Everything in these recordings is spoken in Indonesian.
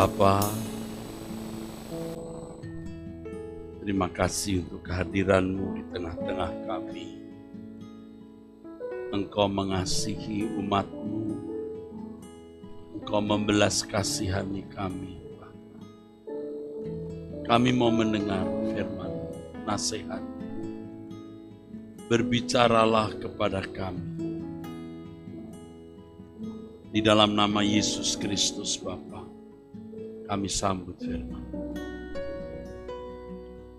Bapa, terima kasih untuk kehadiranmu di tengah-tengah kami. Engkau mengasihi umatmu, Engkau membelas kasihani kami. Kami mau mendengar firman, nasihat. Berbicaralah kepada kami. Di dalam nama Yesus Kristus Bapa, kami sambut firman.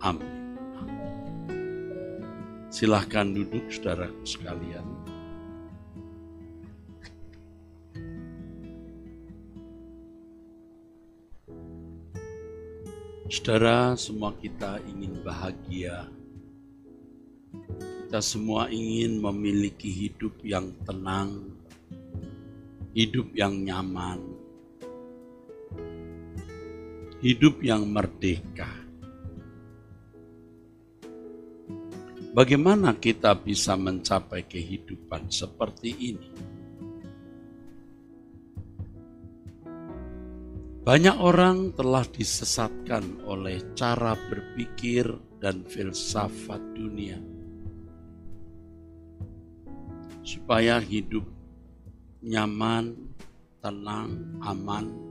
Amin. Silahkan duduk saudaraku sekalian. Saudara, semua kita ingin bahagia. Kita semua ingin memiliki hidup yang tenang, hidup yang nyaman, hidup yang merdeka. Bagaimana kita bisa mencapai kehidupan seperti ini? Banyak orang telah disesatkan oleh cara berpikir dan filsafat dunia, supaya hidup nyaman, tenang, aman,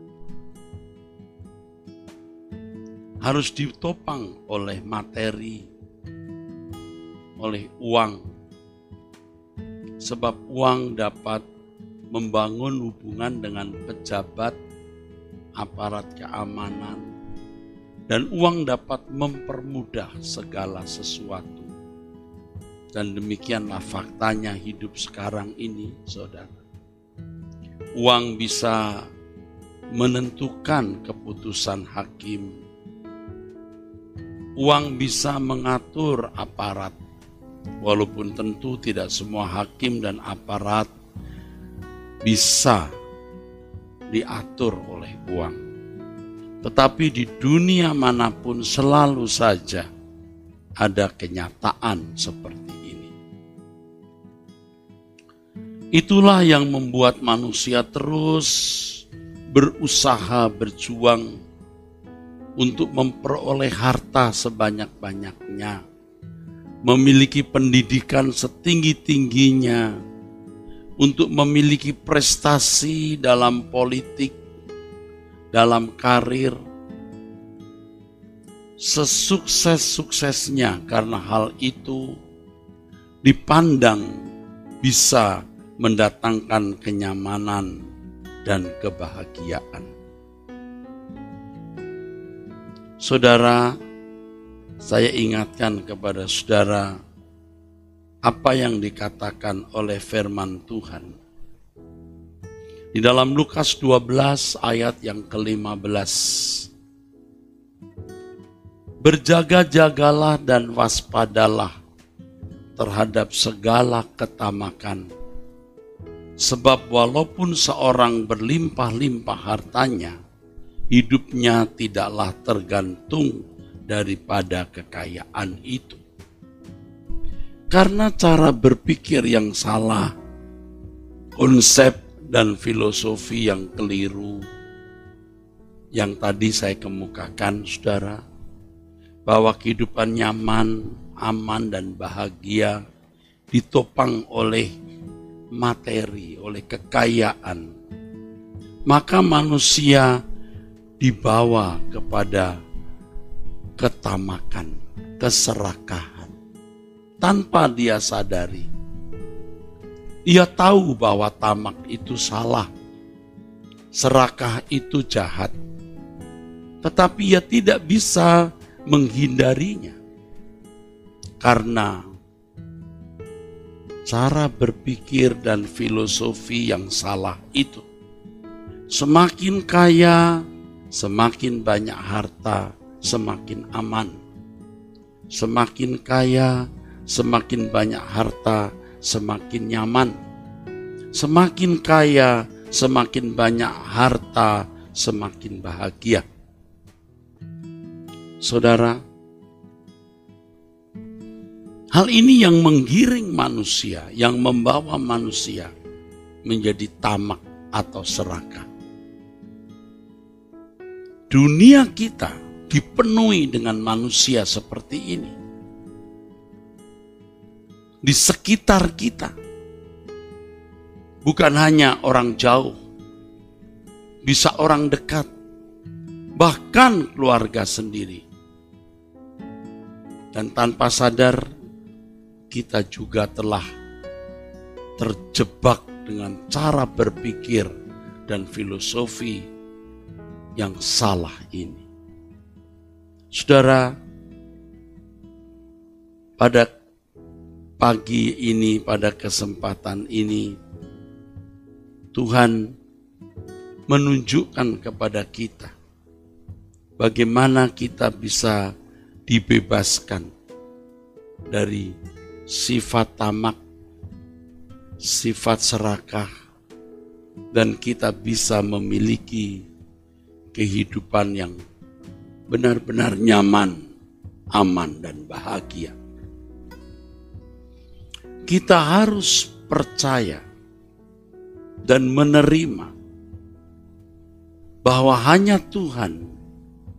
harus ditopang oleh materi, oleh uang, sebab uang dapat membangun hubungan dengan pejabat aparat keamanan, dan uang dapat mempermudah segala sesuatu. Dan demikianlah faktanya hidup sekarang ini, saudara. Uang bisa menentukan keputusan hakim. Uang bisa mengatur aparat, walaupun tentu tidak semua hakim dan aparat bisa diatur oleh uang. Tetapi di dunia mana pun selalu saja ada kenyataan seperti ini. Itulah yang membuat manusia terus berusaha berjuang untuk memperoleh harta sebanyak-banyaknya, memiliki pendidikan setinggi-tingginya, untuk memiliki prestasi dalam politik, dalam karir, sesukses-suksesnya karena hal itu dipandang bisa mendatangkan kenyamanan dan kebahagiaan. Saudara, saya ingatkan kepada saudara apa yang dikatakan oleh firman Tuhan. Di dalam Lukas 12 ayat yang ke-15. Berjaga-jagalah dan waspadalah terhadap segala ketamakan. Sebab walaupun seorang berlimpah-limpah hartanya, hidupnya tidaklah tergantung daripada kekayaan itu. Karena cara berpikir yang salah, konsep dan filosofi yang keliru, yang tadi saya kemukakan, saudara, bahwa kehidupan nyaman, aman, dan bahagia ditopang oleh materi, oleh kekayaan, maka manusia dibawa kepada ketamakan, keserakahan tanpa dia sadari. Ia tahu bahwa tamak itu salah, serakah itu jahat, tetapi ia tidak bisa menghindarinya karena cara berpikir dan filosofi yang salah itu. Semakin kaya, semakin banyak harta, semakin aman. Semakin kaya, semakin banyak harta, semakin nyaman. Semakin kaya, semakin banyak harta, semakin bahagia. Saudara, hal ini yang menggiring manusia, yang membawa manusia menjadi tamak atau serakah. Dunia kita dipenuhi dengan manusia seperti ini. Di sekitar kita. Bukan hanya orang jauh. Bisa orang dekat. Bahkan keluarga sendiri. Dan tanpa sadar kita juga telah terjebak dengan cara berpikir dan filosofi yang salah ini. Saudara, pada pagi ini, pada kesempatan ini, Tuhan menunjukkan kepada kita bagaimana kita bisa dibebaskan dari sifat tamak, sifat serakah, dan kita bisa memiliki kehidupan yang benar-benar nyaman, aman, dan bahagia. Kita harus percaya dan menerima bahwa hanya Tuhan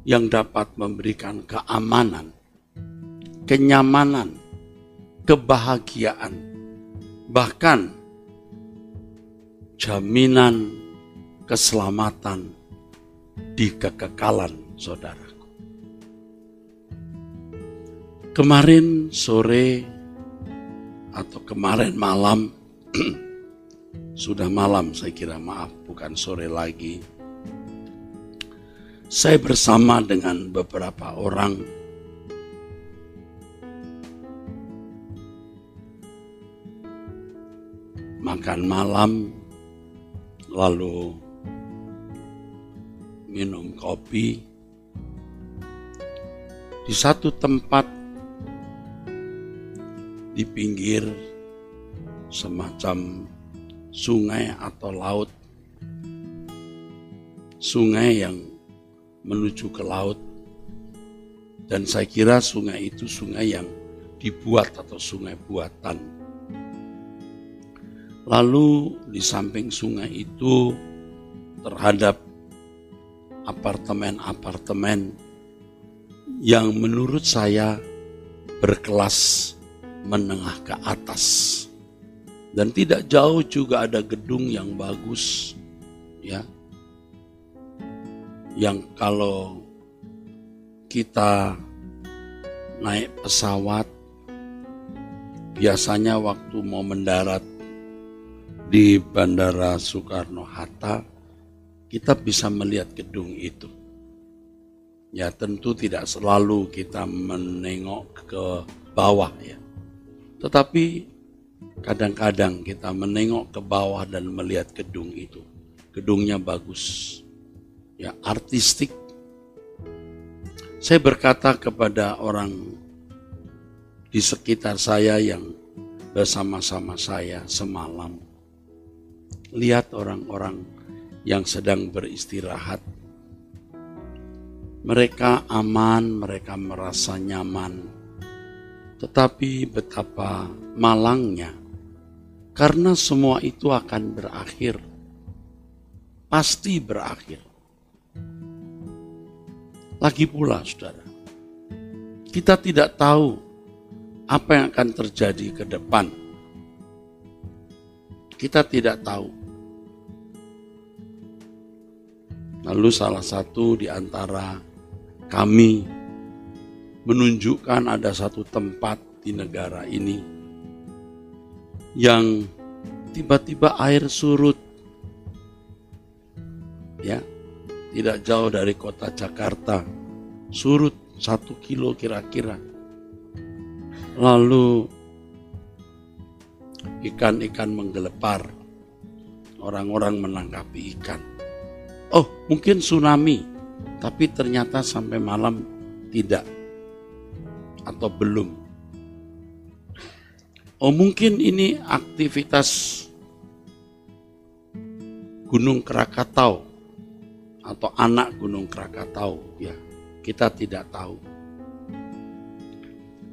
yang dapat memberikan keamanan, kenyamanan, kebahagiaan, bahkan jaminan keselamatan di kekekalan saudaraku. Kemarin sore atau kemarin malam, sudah malam saya kira maaf bukan sore lagi. Saya bersama dengan beberapa orang makan malam lalu minum kopi di satu tempat di pinggir semacam sungai atau laut. Sungai yang menuju ke laut. Dan saya kira sungai itu sungai yang dibuat atau sungai buatan. Lalu di samping sungai itu terhadap apartemen-apartemen yang menurut saya berkelas menengah ke atas. Dan tidak jauh juga ada gedung yang bagus ya. Yang kalau kita naik pesawat biasanya waktu mau mendarat di Bandara Soekarno Hatta kita bisa melihat gedung itu. Ya tentu tidak selalu kita menengok ke bawah ya. Tetapi kadang-kadang kita menengok ke bawah dan melihat gedung itu. Gedungnya bagus. Ya artistik. Saya berkata kepada orang di sekitar saya yang bersama-sama saya semalam. Lihat orang-orang yang sedang beristirahat. Mereka aman, mereka merasa nyaman, tetapi betapa malangnya karena semua itu akan berakhir, pasti berakhir. Lagi pula, saudara, kita tidak tahu apa yang akan terjadi ke depan. Kita tidak tahu Lalu salah satu di antara kami menunjukkan ada satu tempat di negara ini yang tiba-tiba air surut. Ya, tidak jauh dari kota Jakarta. Surut satu kilo kira-kira. Lalu ikan-ikan menggelepar. Orang-orang menangkapi ikan oh mungkin tsunami, tapi ternyata sampai malam tidak atau belum. Oh mungkin ini aktivitas Gunung Krakatau atau anak Gunung Krakatau ya kita tidak tahu.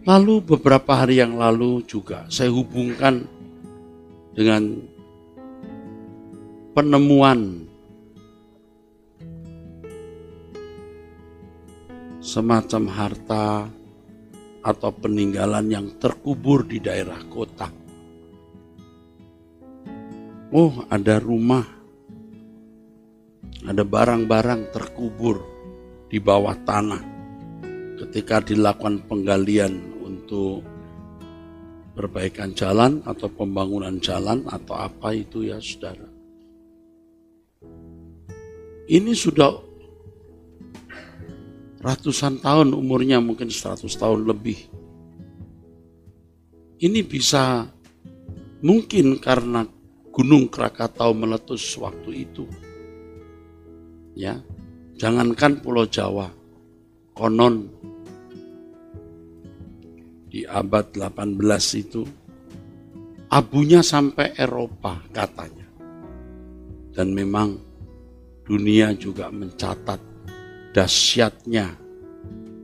Lalu beberapa hari yang lalu juga saya hubungkan dengan penemuan semacam harta atau peninggalan yang terkubur di daerah kota. Oh, ada rumah, ada barang-barang terkubur di bawah tanah ketika dilakukan penggalian untuk perbaikan jalan atau pembangunan jalan atau apa itu ya saudara. Ini sudah ratusan tahun umurnya mungkin 100 tahun lebih. Ini bisa mungkin karena Gunung Krakatau meletus waktu itu. Ya, jangankan Pulau Jawa, konon di abad 18 itu abunya sampai Eropa katanya. Dan memang dunia juga mencatat dahsyatnya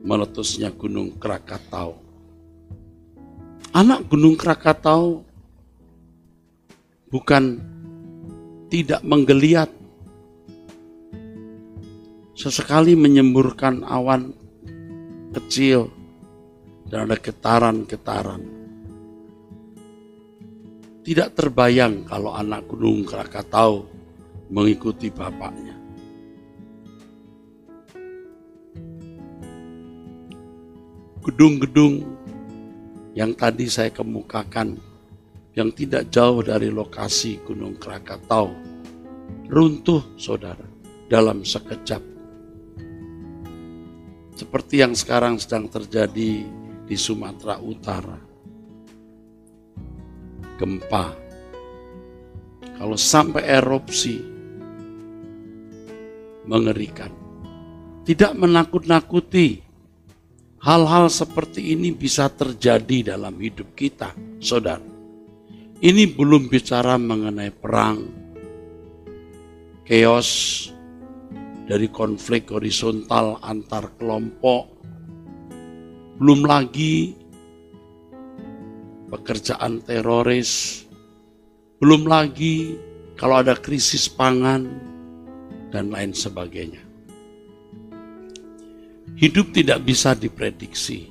meletusnya Gunung Krakatau. Anak Gunung Krakatau bukan tidak menggeliat, sesekali menyemburkan awan kecil dan ada getaran-getaran. Tidak terbayang kalau anak Gunung Krakatau mengikuti bapaknya. Gedung-gedung yang tadi saya kemukakan, yang tidak jauh dari lokasi Gunung Krakatau, runtuh saudara dalam sekejap. Seperti yang sekarang sedang terjadi di Sumatera Utara. Gempa. Kalau sampai erupsi, mengerikan. Tidak menakut-nakuti. Hal-hal seperti ini bisa terjadi dalam hidup kita, saudara. Ini belum bicara mengenai perang, chaos dari konflik horizontal antar kelompok, belum lagi pekerjaan teroris, belum lagi kalau ada krisis pangan, dan lain sebagainya. Hidup tidak bisa diprediksi.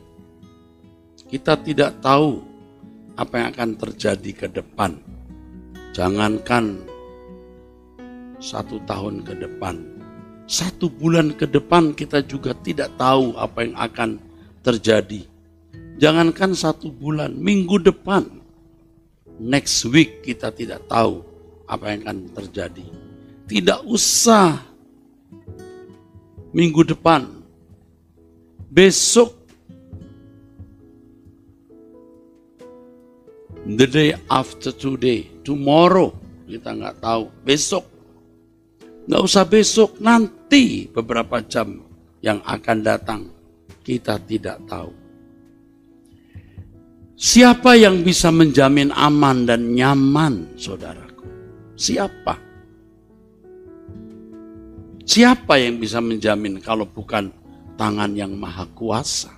Kita tidak tahu apa yang akan terjadi ke depan. Jangankan satu tahun ke depan, satu bulan ke depan kita juga tidak tahu apa yang akan terjadi. Jangankan satu bulan, minggu depan, next week kita tidak tahu apa yang akan terjadi. Tidak usah minggu depan. Besok the day after today, tomorrow kita nggak tahu. Besok nggak usah besok, nanti beberapa jam yang akan datang kita tidak tahu. Siapa yang bisa menjamin aman dan nyaman, saudaraku? Siapa? Siapa yang bisa menjamin kalau bukan tangan yang maha kuasa?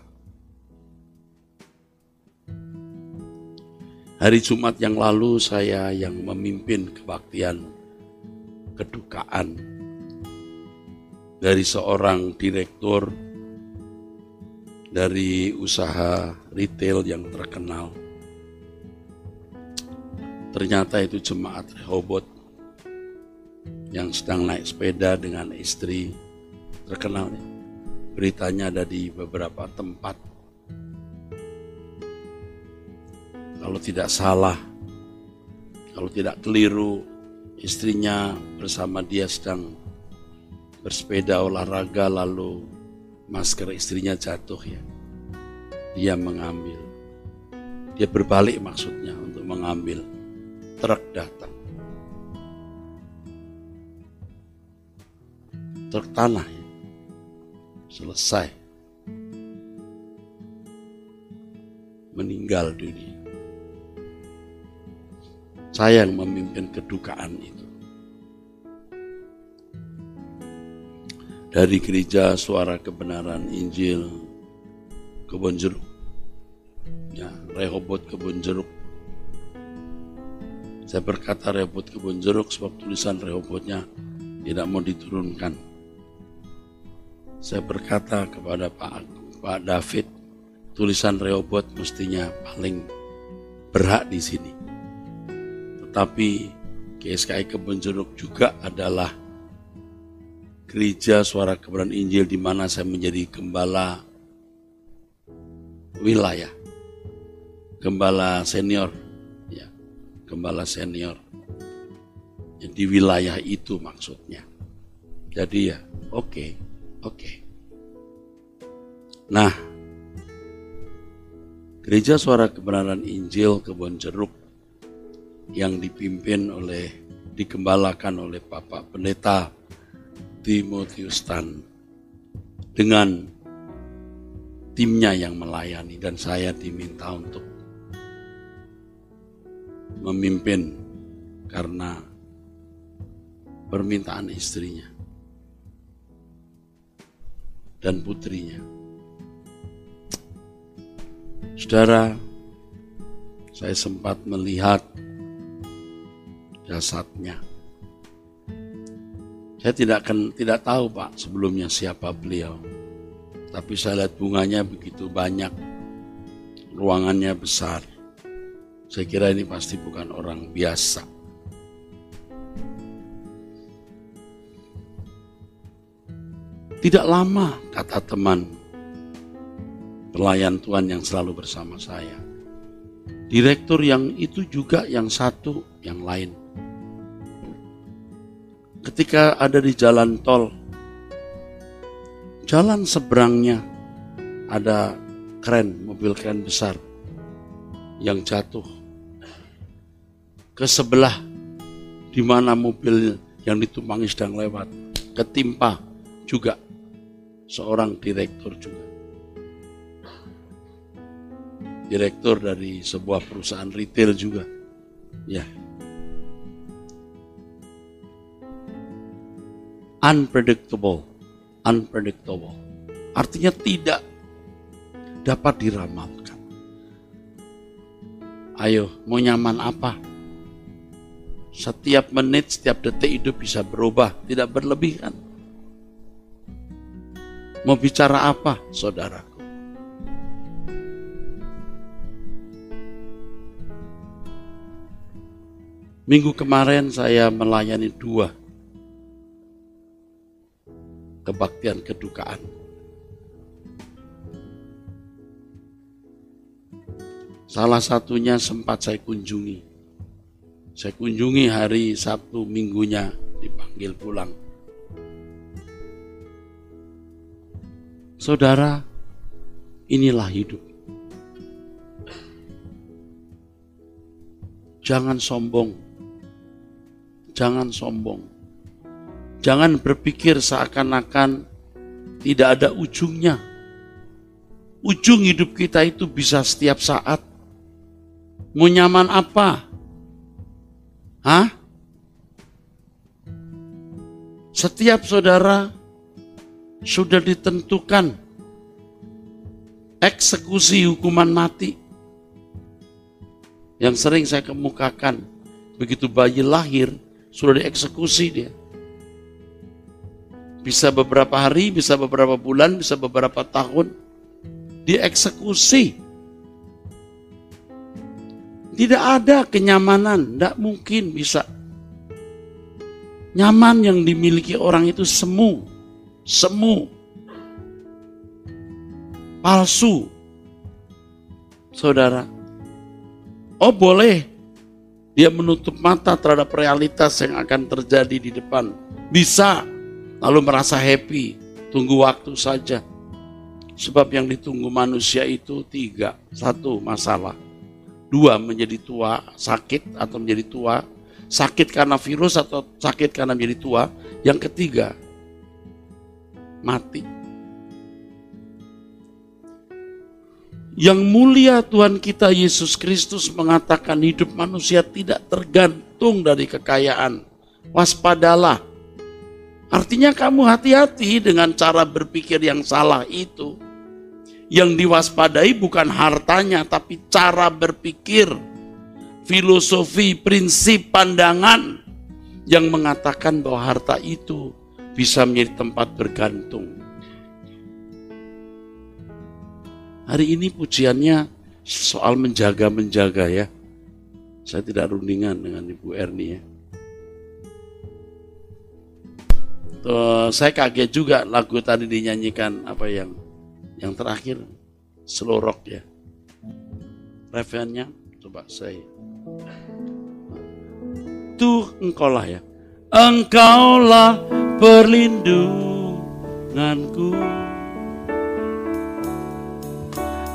Hari Jumat yang lalu saya yang memimpin kebaktian kedukaan dari seorang direktur dari usaha retail yang terkenal. Ternyata itu jemaat Rehoboth yang sedang naik sepeda dengan istri terkenal. Beritanya ada di beberapa tempat. Kalau tidak salah, kalau tidak keliru, istrinya bersama dia sedang bersepeda olahraga lalu masker istrinya jatuh ya. Dia mengambil. Dia berbalik maksudnya untuk mengambil. Truk datang. truk tanah. Selesai. Meninggal dunia. Saya yang memimpin kedukaan itu. Dari gereja suara kebenaran Injil Kebon Jeruk. Ya, Rehobot Kebon Jeruk. Saya berkata Rehobot Kebon Jeruk sebab tulisan Rehobotnya tidak mau diturunkan saya berkata kepada Pak, Pak David, tulisan Rehoboth mestinya paling berhak di sini. Tetapi GSKI Kebun Jeruk juga adalah gereja suara kebenaran Injil di mana saya menjadi gembala wilayah, gembala senior, ya, gembala senior. Di wilayah itu maksudnya. Jadi ya, oke, okay, oke. Nah, Gereja Suara Kebenaran Injil Kebon Jeruk yang dipimpin oleh, dikembalakan oleh Bapak Pendeta Timotius Tan dengan timnya yang melayani dan saya diminta untuk memimpin karena permintaan istrinya dan putrinya. Saudara, saya sempat melihat jasadnya. Saya tidak akan tidak tahu Pak sebelumnya siapa beliau. Tapi saya lihat bunganya begitu banyak. Ruangannya besar. Saya kira ini pasti bukan orang biasa. Tidak lama, kata teman pelayan Tuhan yang selalu bersama saya. Direktur yang itu juga yang satu, yang lain. Ketika ada di jalan tol, jalan seberangnya ada keren, mobil keren besar yang jatuh ke sebelah di mana mobil yang ditumpangi sedang lewat, ketimpa juga seorang direktur juga direktur dari sebuah perusahaan retail juga. Ya. Unpredictable, unpredictable. Artinya tidak dapat diramalkan. Ayo, mau nyaman apa? Setiap menit, setiap detik hidup bisa berubah, tidak berlebihan. Mau bicara apa, saudara? Minggu kemarin saya melayani dua kebaktian kedukaan. Salah satunya sempat saya kunjungi. Saya kunjungi hari Sabtu minggunya dipanggil pulang. Saudara, inilah hidup. Jangan sombong jangan sombong. Jangan berpikir seakan-akan tidak ada ujungnya. Ujung hidup kita itu bisa setiap saat. Mau nyaman apa? Hah? Setiap saudara sudah ditentukan eksekusi hukuman mati. Yang sering saya kemukakan, begitu bayi lahir, sudah dieksekusi dia. Bisa beberapa hari, bisa beberapa bulan, bisa beberapa tahun. Dieksekusi. Tidak ada kenyamanan, tidak mungkin bisa. Nyaman yang dimiliki orang itu semu, semu, palsu. Saudara, oh boleh dia menutup mata terhadap realitas yang akan terjadi di depan. Bisa, lalu merasa happy, tunggu waktu saja. Sebab yang ditunggu manusia itu tiga. Satu, masalah. Dua, menjadi tua, sakit atau menjadi tua. Sakit karena virus atau sakit karena menjadi tua. Yang ketiga, mati. Yang mulia Tuhan kita Yesus Kristus mengatakan hidup manusia tidak tergantung dari kekayaan. Waspadalah. Artinya kamu hati-hati dengan cara berpikir yang salah itu. Yang diwaspadai bukan hartanya tapi cara berpikir, filosofi, prinsip, pandangan yang mengatakan bahwa harta itu bisa menjadi tempat bergantung. Hari ini pujiannya soal menjaga-menjaga ya. Saya tidak rundingan dengan Ibu Erni ya. Tuh, saya kaget juga lagu tadi dinyanyikan apa yang yang terakhir slow rock ya. Referennya coba saya. Tuh engkaulah ya. Engkaulah perlindunganku.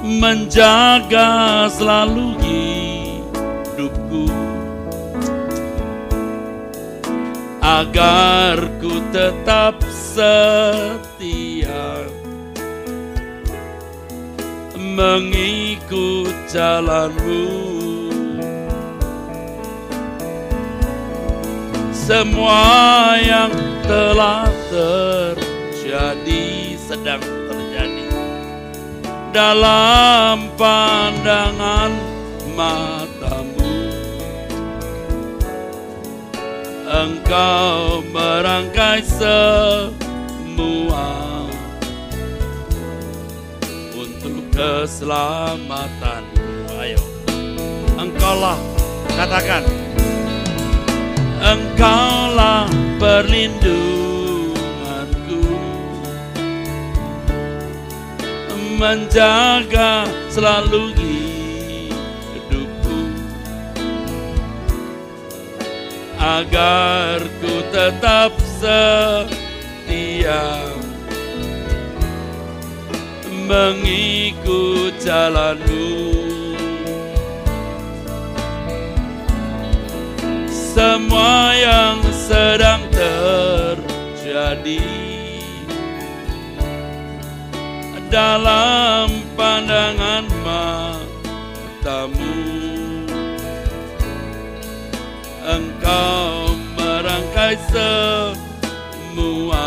Menjaga selalu hidupku. Agar ku tetap setia. Mengikut jalanmu semua yang telah terjadi sedang dalam pandangan matamu Engkau merangkai semua. Untuk keselamatanmu Ayo. Engkaulah katakan Engkaulah berlindung menjaga selalu hidupku. Agar ku tetap setia. Mengikut jalanmu semua yang sedang terjadi dalam pandangan matamu. Engkau merangkai semua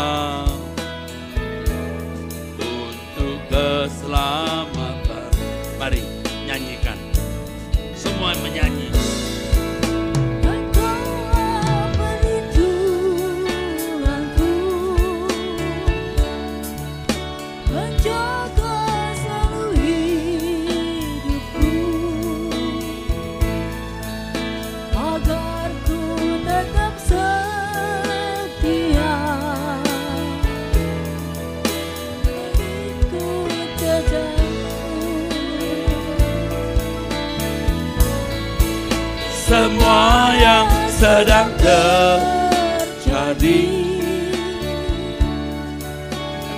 sedang terjadi.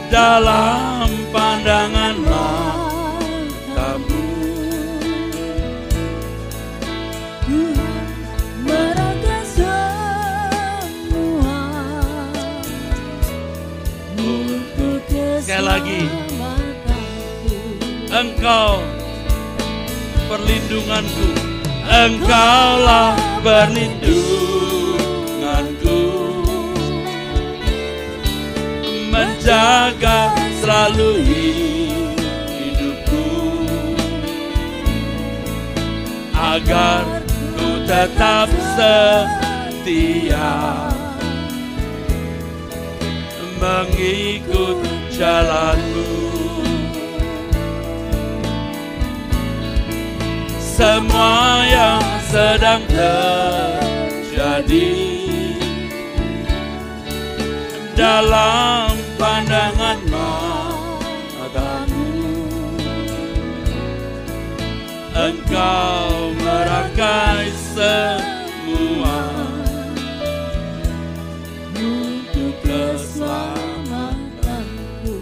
Dalam pandangan matamu merangkai semua. Untuk Sekali lagi. Engkau perlindunganku. Engkaulah perlindunganku Menjaga selalu hidupku. Agar ku tetap setia Mengikut jalanmu. Semua yang sedang terjadi dalam pandangan matamu engkau merangkai semua. Untuk keselamatanku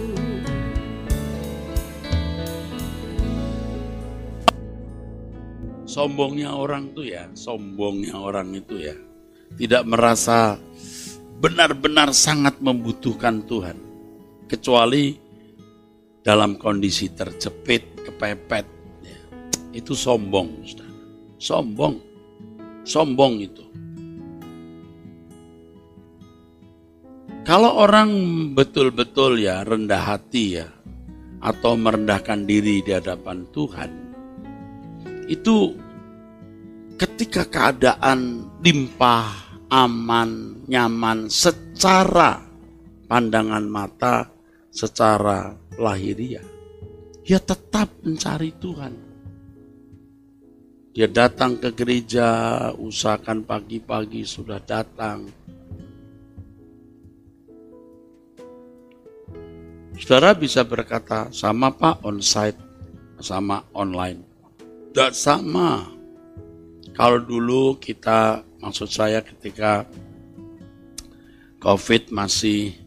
sombongnya orang tuh ya, sombongnya orang itu ya, tidak merasa benar-benar sangat membutuhkan Tuhan, kecuali dalam kondisi terjepit, kepepet, ya. itu sombong, saudara. sombong, sombong itu. Kalau orang betul-betul ya rendah hati ya, atau merendahkan diri di hadapan Tuhan, itu ketika keadaan limpah, aman, nyaman secara pandangan mata, secara lahiriah. dia tetap mencari Tuhan. Dia datang ke gereja, usahakan pagi-pagi sudah datang. Saudara bisa berkata, sama Pak onsite, sama online. Tidak sama. Kalau dulu kita, maksud saya ketika COVID masih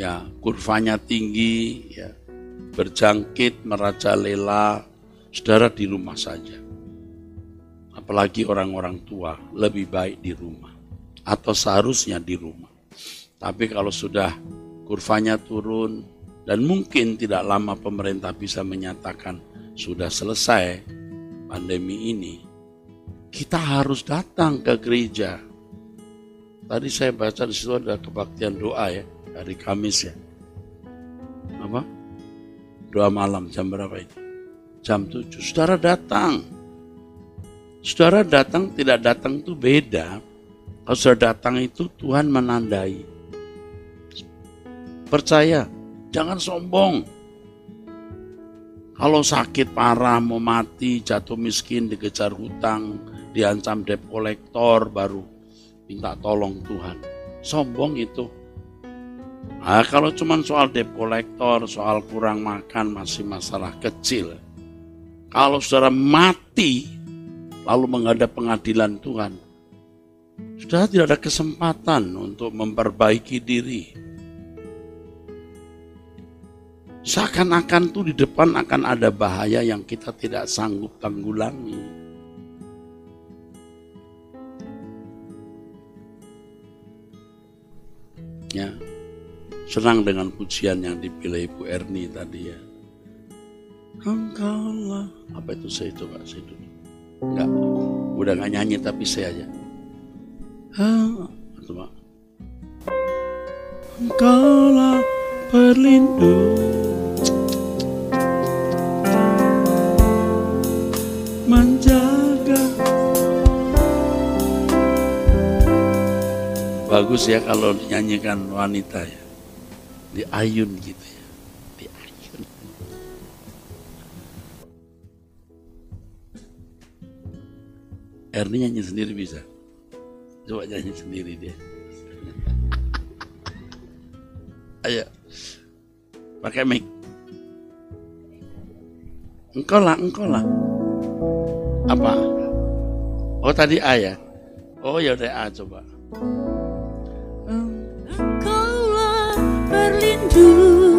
ya kurvanya tinggi, ya berjangkit, merajalela, saudara di rumah saja. Apalagi orang-orang tua, lebih baik di rumah. Atau seharusnya di rumah. Tapi kalau sudah kurvanya turun, dan mungkin tidak lama pemerintah bisa menyatakan sudah selesai pandemi ini, kita harus datang ke gereja. Tadi saya baca di situ ada kebaktian doa ya, hari Kamis ya. Apa? Doa malam jam berapa itu? Jam 7. Saudara datang. Saudara datang tidak datang itu beda. Kalau saudara datang itu Tuhan menandai. Percaya, jangan sombong. Kalau sakit parah, mau mati, jatuh miskin, dikejar hutang, diancam debt kolektor, baru minta tolong Tuhan. Sombong itu Nah, kalau cuma soal debt collector, soal kurang makan masih masalah kecil. Kalau saudara mati lalu menghadap pengadilan Tuhan, sudah tidak ada kesempatan untuk memperbaiki diri. Seakan-akan tuh di depan akan ada bahaya yang kita tidak sanggup tanggulangi. Ya, senang dengan pujian yang dipilih Ibu Erni tadi ya. Engkaulah apa itu saya itu Pak saya dulu. Enggak, udah nggak nyanyi tapi saya aja. Ah, itu Pak. Engkaulah perlindung menjaga bagus ya kalau dinyanyikan wanita ya di ayun gitu ya. Di ayun Erni nyanyi sendiri bisa? Coba nyanyi sendiri dia. Ayo. Pakai mic. Engkau lah engkau lah. Apa? Oh tadi A ya? Oh ya udah A coba Engkaulah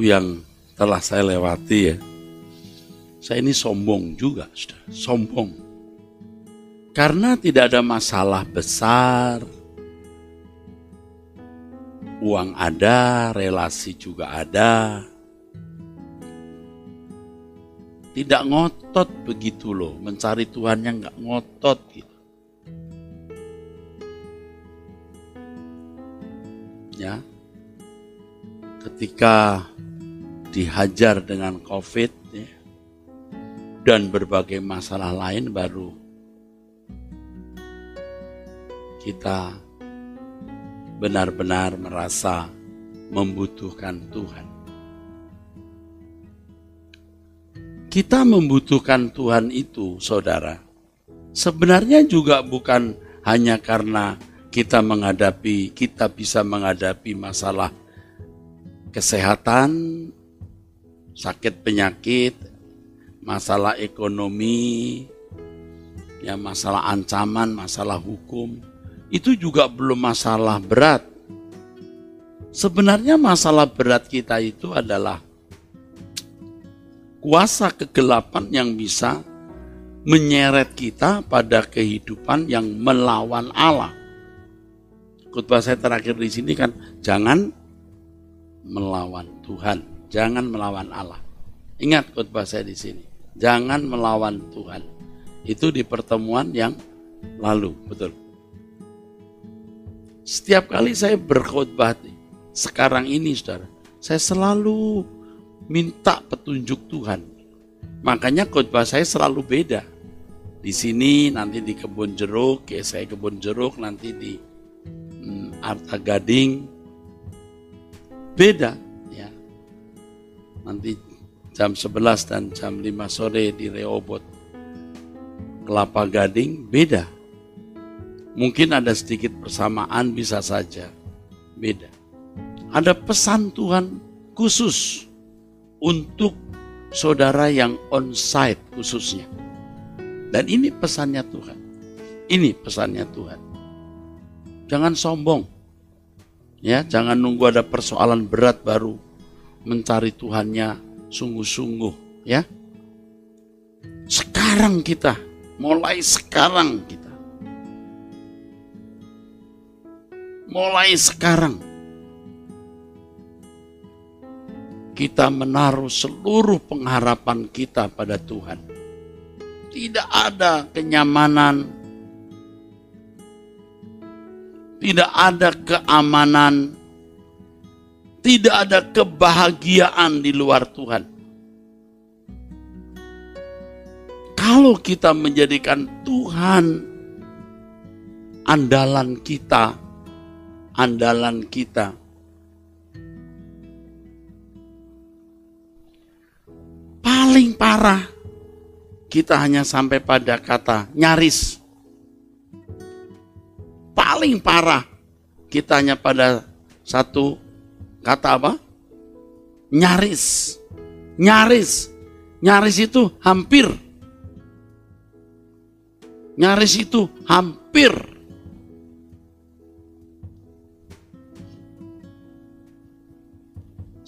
yang telah saya lewati ya. Saya ini sombong juga sudah. Sombong. Karena tidak ada masalah besar. Uang ada relasi juga ada. Tidak ngotot begitu loh mencari Tuhan yang nggak ngotot gitu. Ya. Ketika dihajar dengan COVID ya, dan berbagai masalah lain baru kita benar-benar merasa membutuhkan Tuhan. Kita membutuhkan Tuhan itu, saudara, sebenarnya juga bukan hanya karena kita menghadapi, kita bisa menghadapi masalah kesehatan, sakit penyakit, masalah ekonomi, ya masalah ancaman, masalah hukum, itu juga belum masalah berat. Sebenarnya masalah berat kita itu adalah kuasa kegelapan yang bisa menyeret kita pada kehidupan yang melawan Allah. Khotbah saya terakhir di sini kan jangan melawan Tuhan, jangan melawan Allah. Ingat khotbah saya di sini, jangan melawan Tuhan. Itu di pertemuan yang lalu, betul. Setiap kali saya berkhotbah sekarang ini, saudara, saya selalu minta petunjuk Tuhan. Makanya khotbah saya selalu beda. Di sini nanti di kebun jeruk, ya saya kebun jeruk, nanti di hmm, Arta Gading, beda. Nanti jam 11 dan jam 5 sore di Reobot Kelapa Gading beda. Mungkin ada sedikit persamaan bisa saja beda. Ada pesan Tuhan khusus untuk saudara yang on-site khususnya. Dan ini pesannya Tuhan. Ini pesannya Tuhan. Jangan sombong. Ya, jangan nunggu ada persoalan berat baru mencari Tuhannya sungguh-sungguh, ya. Sekarang kita, mulai sekarang kita. Mulai sekarang kita menaruh seluruh pengharapan kita pada Tuhan. Tidak ada kenyamanan, tidak ada keamanan, tidak ada kebahagiaan di luar Tuhan. Kalau kita menjadikan Tuhan andalan kita, andalan kita, paling parah kita hanya sampai pada kata nyaris. Paling parah kita hanya pada satu kata apa? Nyaris. Nyaris. Nyaris itu hampir. Nyaris itu hampir.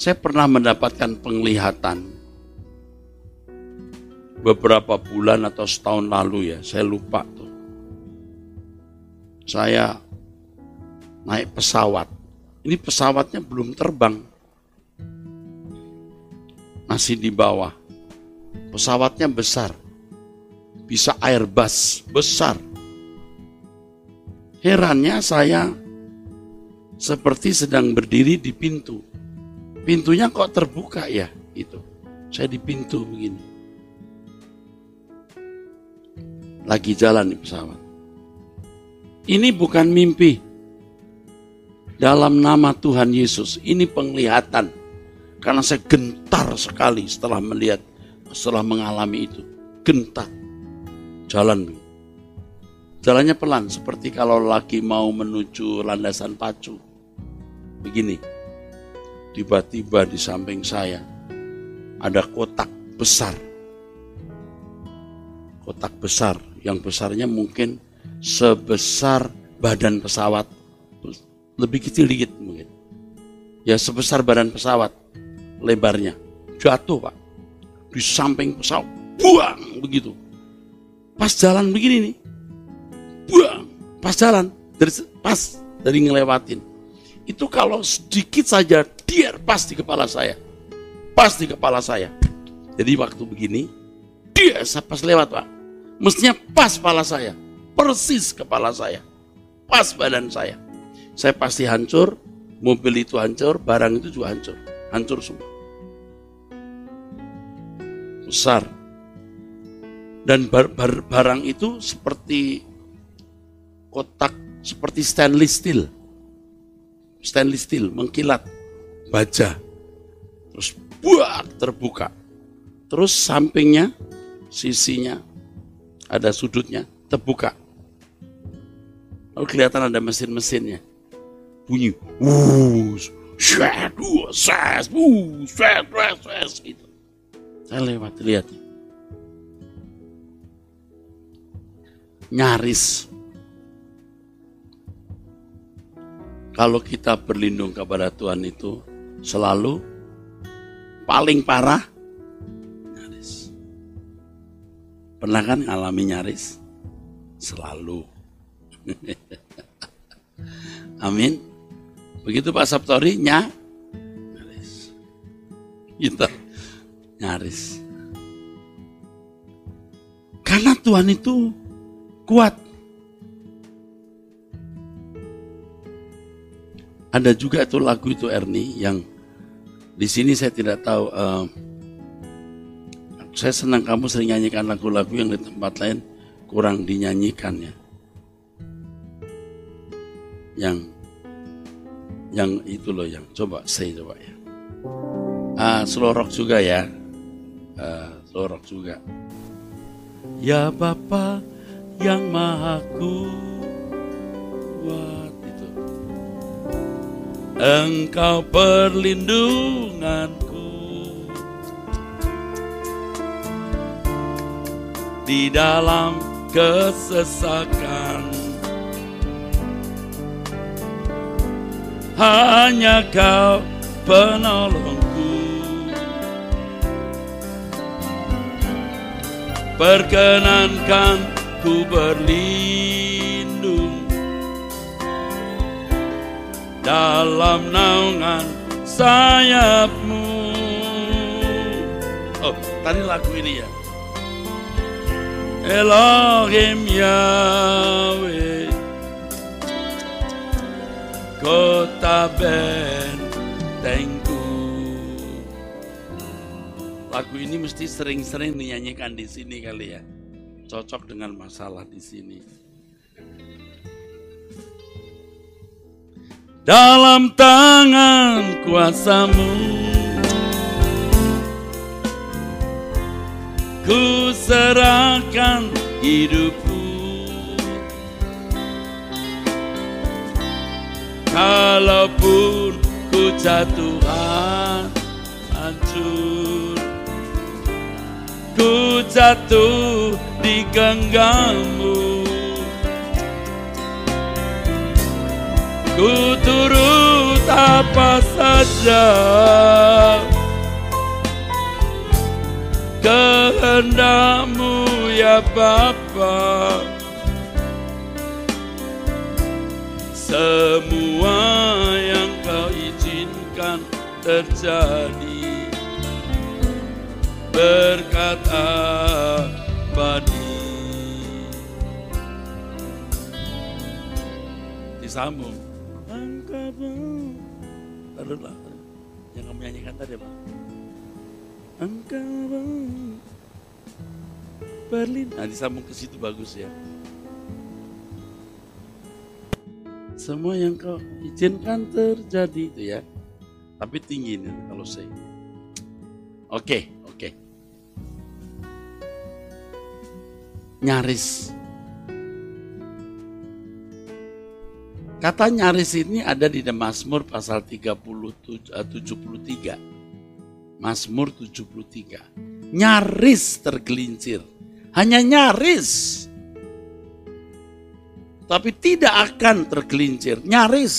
Saya pernah mendapatkan penglihatan beberapa bulan atau setahun lalu ya, saya lupa tuh. Saya naik pesawat. Ini pesawatnya belum terbang. Masih di bawah. Pesawatnya besar. Bisa Airbus, besar. Herannya saya seperti sedang berdiri di pintu. Pintunya kok terbuka ya? Itu. Saya di pintu begini lagi jalan di pesawat. Ini bukan mimpi. Dalam nama Tuhan Yesus, ini penglihatan. Karena saya gentar sekali setelah melihat, setelah mengalami itu. Gentar. Jalan. Jalannya pelan, seperti kalau lagi mau menuju landasan pacu. Begini. Tiba-tiba di samping saya, ada kotak besar. Kotak besar yang besarnya mungkin sebesar badan pesawat lebih kecil dikit mungkin. Ya sebesar badan pesawat lebarnya. Jatuh pak. Di samping pesawat. Buang begitu. Pas jalan begini nih. Buang pas jalan. Dari pas dari ngelewatin. Itu kalau sedikit saja dia pas di kepala saya. Pas di kepala saya. Jadi waktu begini dia pas lewat pak. Mestinya pas kepala saya. Persis kepala saya. Pas badan saya. Saya pasti hancur, mobil itu hancur, barang itu juga hancur. Hancur semua. Besar. Dan bar, bar, barang itu seperti kotak, seperti stainless steel. Stainless steel, mengkilat. Baja. Terus buat terbuka. Terus sampingnya, sisinya ada sudutnya, terbuka. Lalu kelihatan ada mesin-mesinnya. Bunyi, wuh, ses, wuh, shed, ses, gitu. Saya lewat, lihat. Nyaris. Kalau kita berlindung kepada Tuhan itu selalu paling parah nyaris. Pernah kan ngalami nyaris? Selalu. Amin. Begitu Pak Sabtori nya nyaris. Kita nyaris. Karena Tuhan itu kuat. Ada juga itu lagu itu Ernie yang di sini saya tidak tahu. eh, saya senang kamu sering nyanyikan lagu-lagu yang di tempat lain kurang dinyanyikan ya. Yang yang itu loh yang coba saya coba ya. Ah, slow rock juga ya. Ah, slow rock juga. Ya Bapa yang maha kuat itu. Engkau perlindunganku di dalam kesesakan. Hanya kau penolongku. Perkenankan ku berlindung dalam naungan sayapmu. Oh, tadi lagu ini ya. Elohim Yahweh Kota bentengku Lagu ini mesti sering-sering dinyanyikan di sini kali ya. Cocok dengan masalah di sini. Dalam tangan kuasamu Ku serahkan hidupku Kalaupun ku jatuh hancur. Ku jatuh di genggammu. Ku turut apa saja. Kehendakmu ya Bapa Semua yang kau izinkan terjadi. Berkat abadi Disambung. Engkau Taruhlah Yang kamu nyanyikan tadi Pak. Engkau Berlin. Nah disambung ke situ bagus ya. Semua yang kau izinkan terjadi itu ya. Tapi tinggi nih kalau saya. Oke, oke. Nyaris. Kata nyaris ini ada di Mazmur pasal 37, eh, 73. Mazmur 73. Nyaris tergelincir. Hanya nyaris. Tapi tidak akan tergelincir. Nyaris.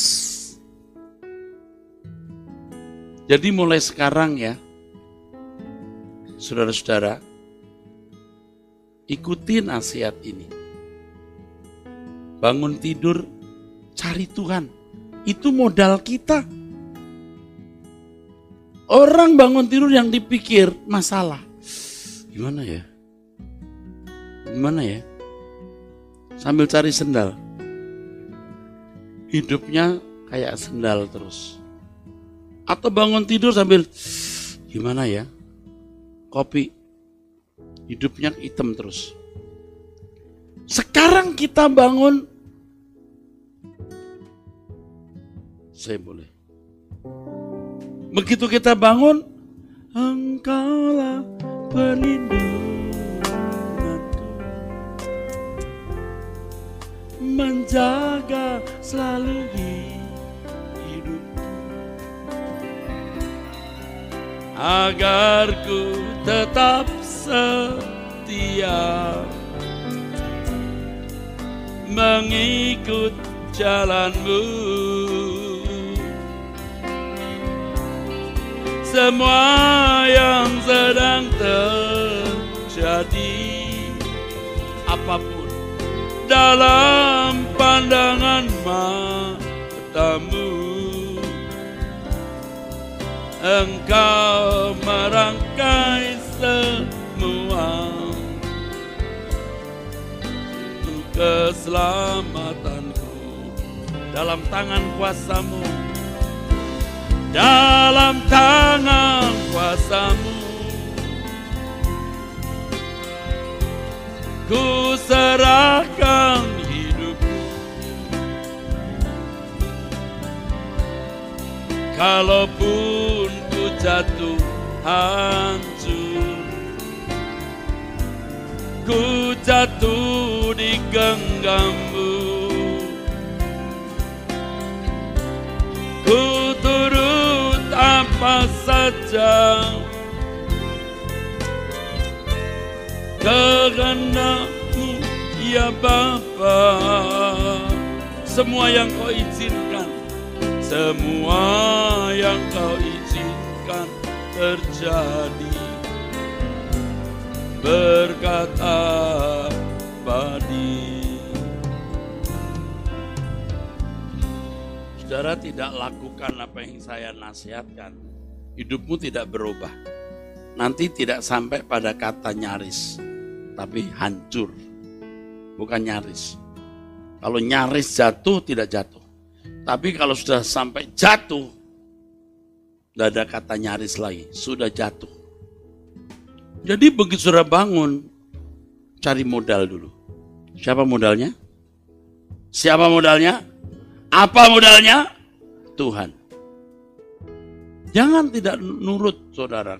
Jadi mulai sekarang ya. Saudara-saudara. Ikuti nasihat ini. Bangun tidur, cari Tuhan. Itu modal kita. Orang bangun tidur yang dipikir masalah. Gimana ya? Gimana ya? Sambil cari sendal. Hidupnya kayak sendal terus. Atau bangun tidur sambil gimana ya? Kopi. Hidupnya hitam terus. Sekarang kita bangun saya boleh. Begitu kita bangun, engkaulah perlindunganku. Menjaga selalu hidupku. agar ku tetap setia mengikut jalanmu semua yang sedang terjadi dalam pandangan matamu. Engkau merangkai semua untuk keselamatanku dalam tangan kuasamu dalam tangan kuasamu ku serahkan hidupku kalaupun ku jatuh hancur ku jatuh di genggammu ku turut apa saja kehendakmu ya Bapa. Semua yang kau izinkan semua yang kau izinkan terjadi. Berkata badi Saudara tidak lakukan apa yang saya nasihatkan. Hidupmu tidak berubah. Nanti tidak sampai pada kata nyaris tapi hancur bukan nyaris kalau nyaris jatuh tidak jatuh tapi kalau sudah sampai jatuh, tidak ada kata nyaris lagi, sudah jatuh. Jadi begitu sudah bangun, cari modal dulu. Siapa modalnya? Siapa modalnya? Apa modalnya? Tuhan. Jangan tidak nurut saudara.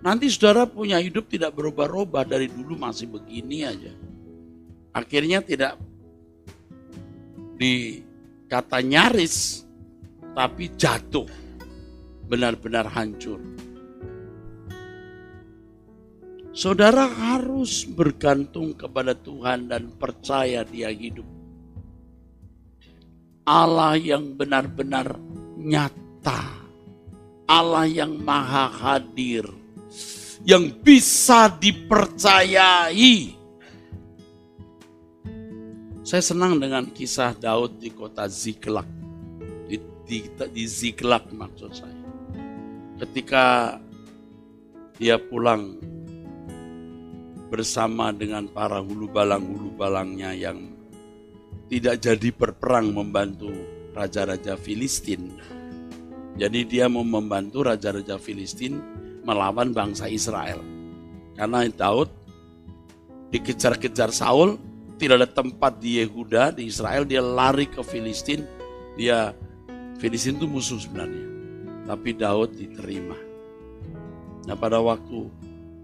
Nanti saudara punya hidup tidak berubah-ubah dari dulu masih begini aja. Akhirnya tidak di kata nyaris, tapi jatuh, benar-benar hancur. Saudara harus bergantung kepada Tuhan dan percaya Dia hidup. Allah yang benar-benar nyata, Allah yang maha hadir, yang bisa dipercayai saya senang dengan kisah Daud di kota Ziklag. Di, di, di Ziklag maksud saya. Ketika dia pulang bersama dengan para hulu balang-hulu balangnya yang tidak jadi berperang membantu raja-raja Filistin. Jadi dia mau membantu raja-raja Filistin melawan bangsa Israel. Karena Daud dikejar-kejar Saul, tidak ada tempat di Yehuda, di Israel, dia lari ke Filistin. Dia Filistin itu musuh sebenarnya. Tapi Daud diterima. Nah pada waktu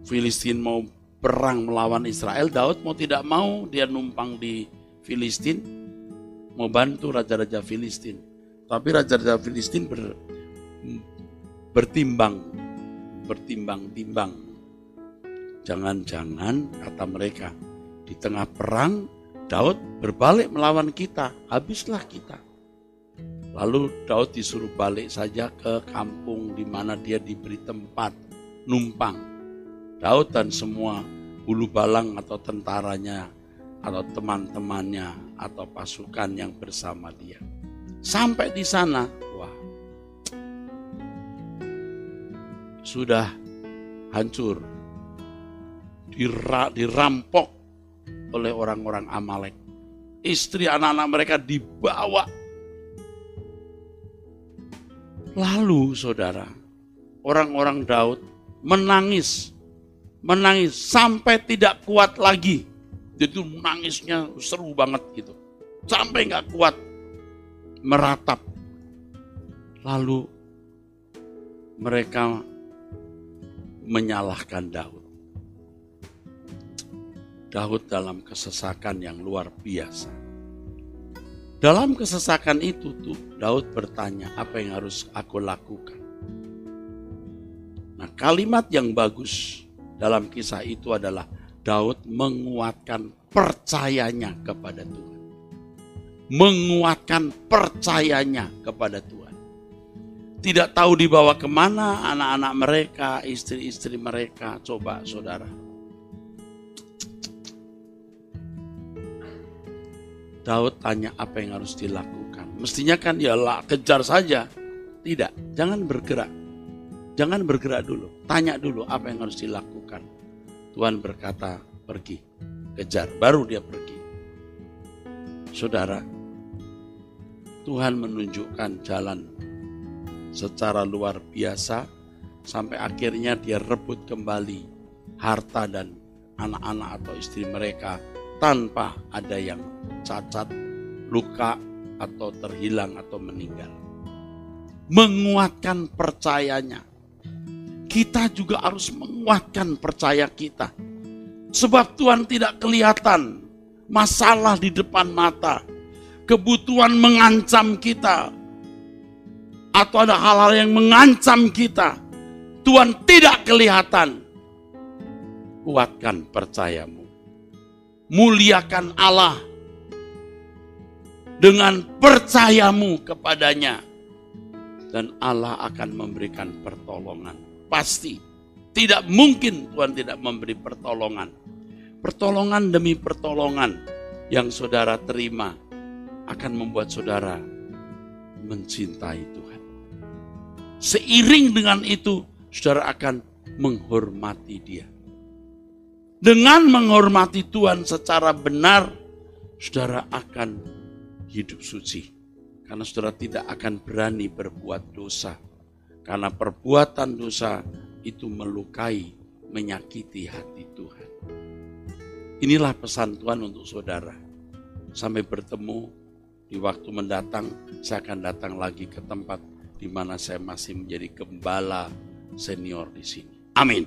Filistin mau perang melawan Israel, Daud mau tidak mau dia numpang di Filistin, mau bantu raja-raja Filistin. Tapi raja-raja Filistin ber, bertimbang, bertimbang-timbang. Jangan-jangan kata mereka, di tengah perang, Daud berbalik melawan kita, habislah kita. Lalu Daud disuruh balik saja ke kampung di mana dia diberi tempat numpang. Daud dan semua bulu balang atau tentaranya atau teman-temannya atau pasukan yang bersama dia. Sampai di sana, sudah hancur, dirampok oleh orang-orang Amalek. Istri anak-anak mereka dibawa. Lalu saudara, orang-orang Daud menangis. Menangis sampai tidak kuat lagi. Jadi menangisnya seru banget gitu. Sampai nggak kuat. Meratap. Lalu mereka menyalahkan Daud. Daud dalam kesesakan yang luar biasa. Dalam kesesakan itu tuh Daud bertanya, apa yang harus aku lakukan? Nah, kalimat yang bagus dalam kisah itu adalah Daud menguatkan percayanya kepada Tuhan. Menguatkan percayanya kepada Tuhan. Tidak tahu dibawa ke mana anak-anak mereka, istri-istri mereka. Coba saudara. Daud tanya apa yang harus dilakukan. Mestinya kan ya lah, kejar saja. Tidak, jangan bergerak. Jangan bergerak dulu. Tanya dulu apa yang harus dilakukan. Tuhan berkata, pergi. Kejar, baru dia pergi. Saudara, Tuhan menunjukkan jalan secara luar biasa sampai akhirnya dia rebut kembali harta dan anak-anak atau istri mereka tanpa ada yang cacat, luka, atau terhilang atau meninggal. Menguatkan percayanya. Kita juga harus menguatkan percaya kita. Sebab Tuhan tidak kelihatan masalah di depan mata. Kebutuhan mengancam kita. Atau ada hal-hal yang mengancam kita. Tuhan tidak kelihatan. Kuatkan percayamu. Muliakan Allah. Dengan percayamu kepadanya. Dan Allah akan memberikan pertolongan. Pasti. Tidak mungkin Tuhan tidak memberi pertolongan. Pertolongan demi pertolongan yang saudara terima akan membuat saudara mencintai Tuhan seiring dengan itu saudara akan menghormati dia dengan menghormati Tuhan secara benar, saudara akan hidup suci. Karena saudara tidak akan berani berbuat dosa. Karena perbuatan dosa itu melukai, menyakiti hati Tuhan. Inilah pesan Tuhan untuk saudara. Sampai bertemu di waktu mendatang, saya akan datang lagi ke tempat di mana saya masih menjadi gembala senior di sini. Amin.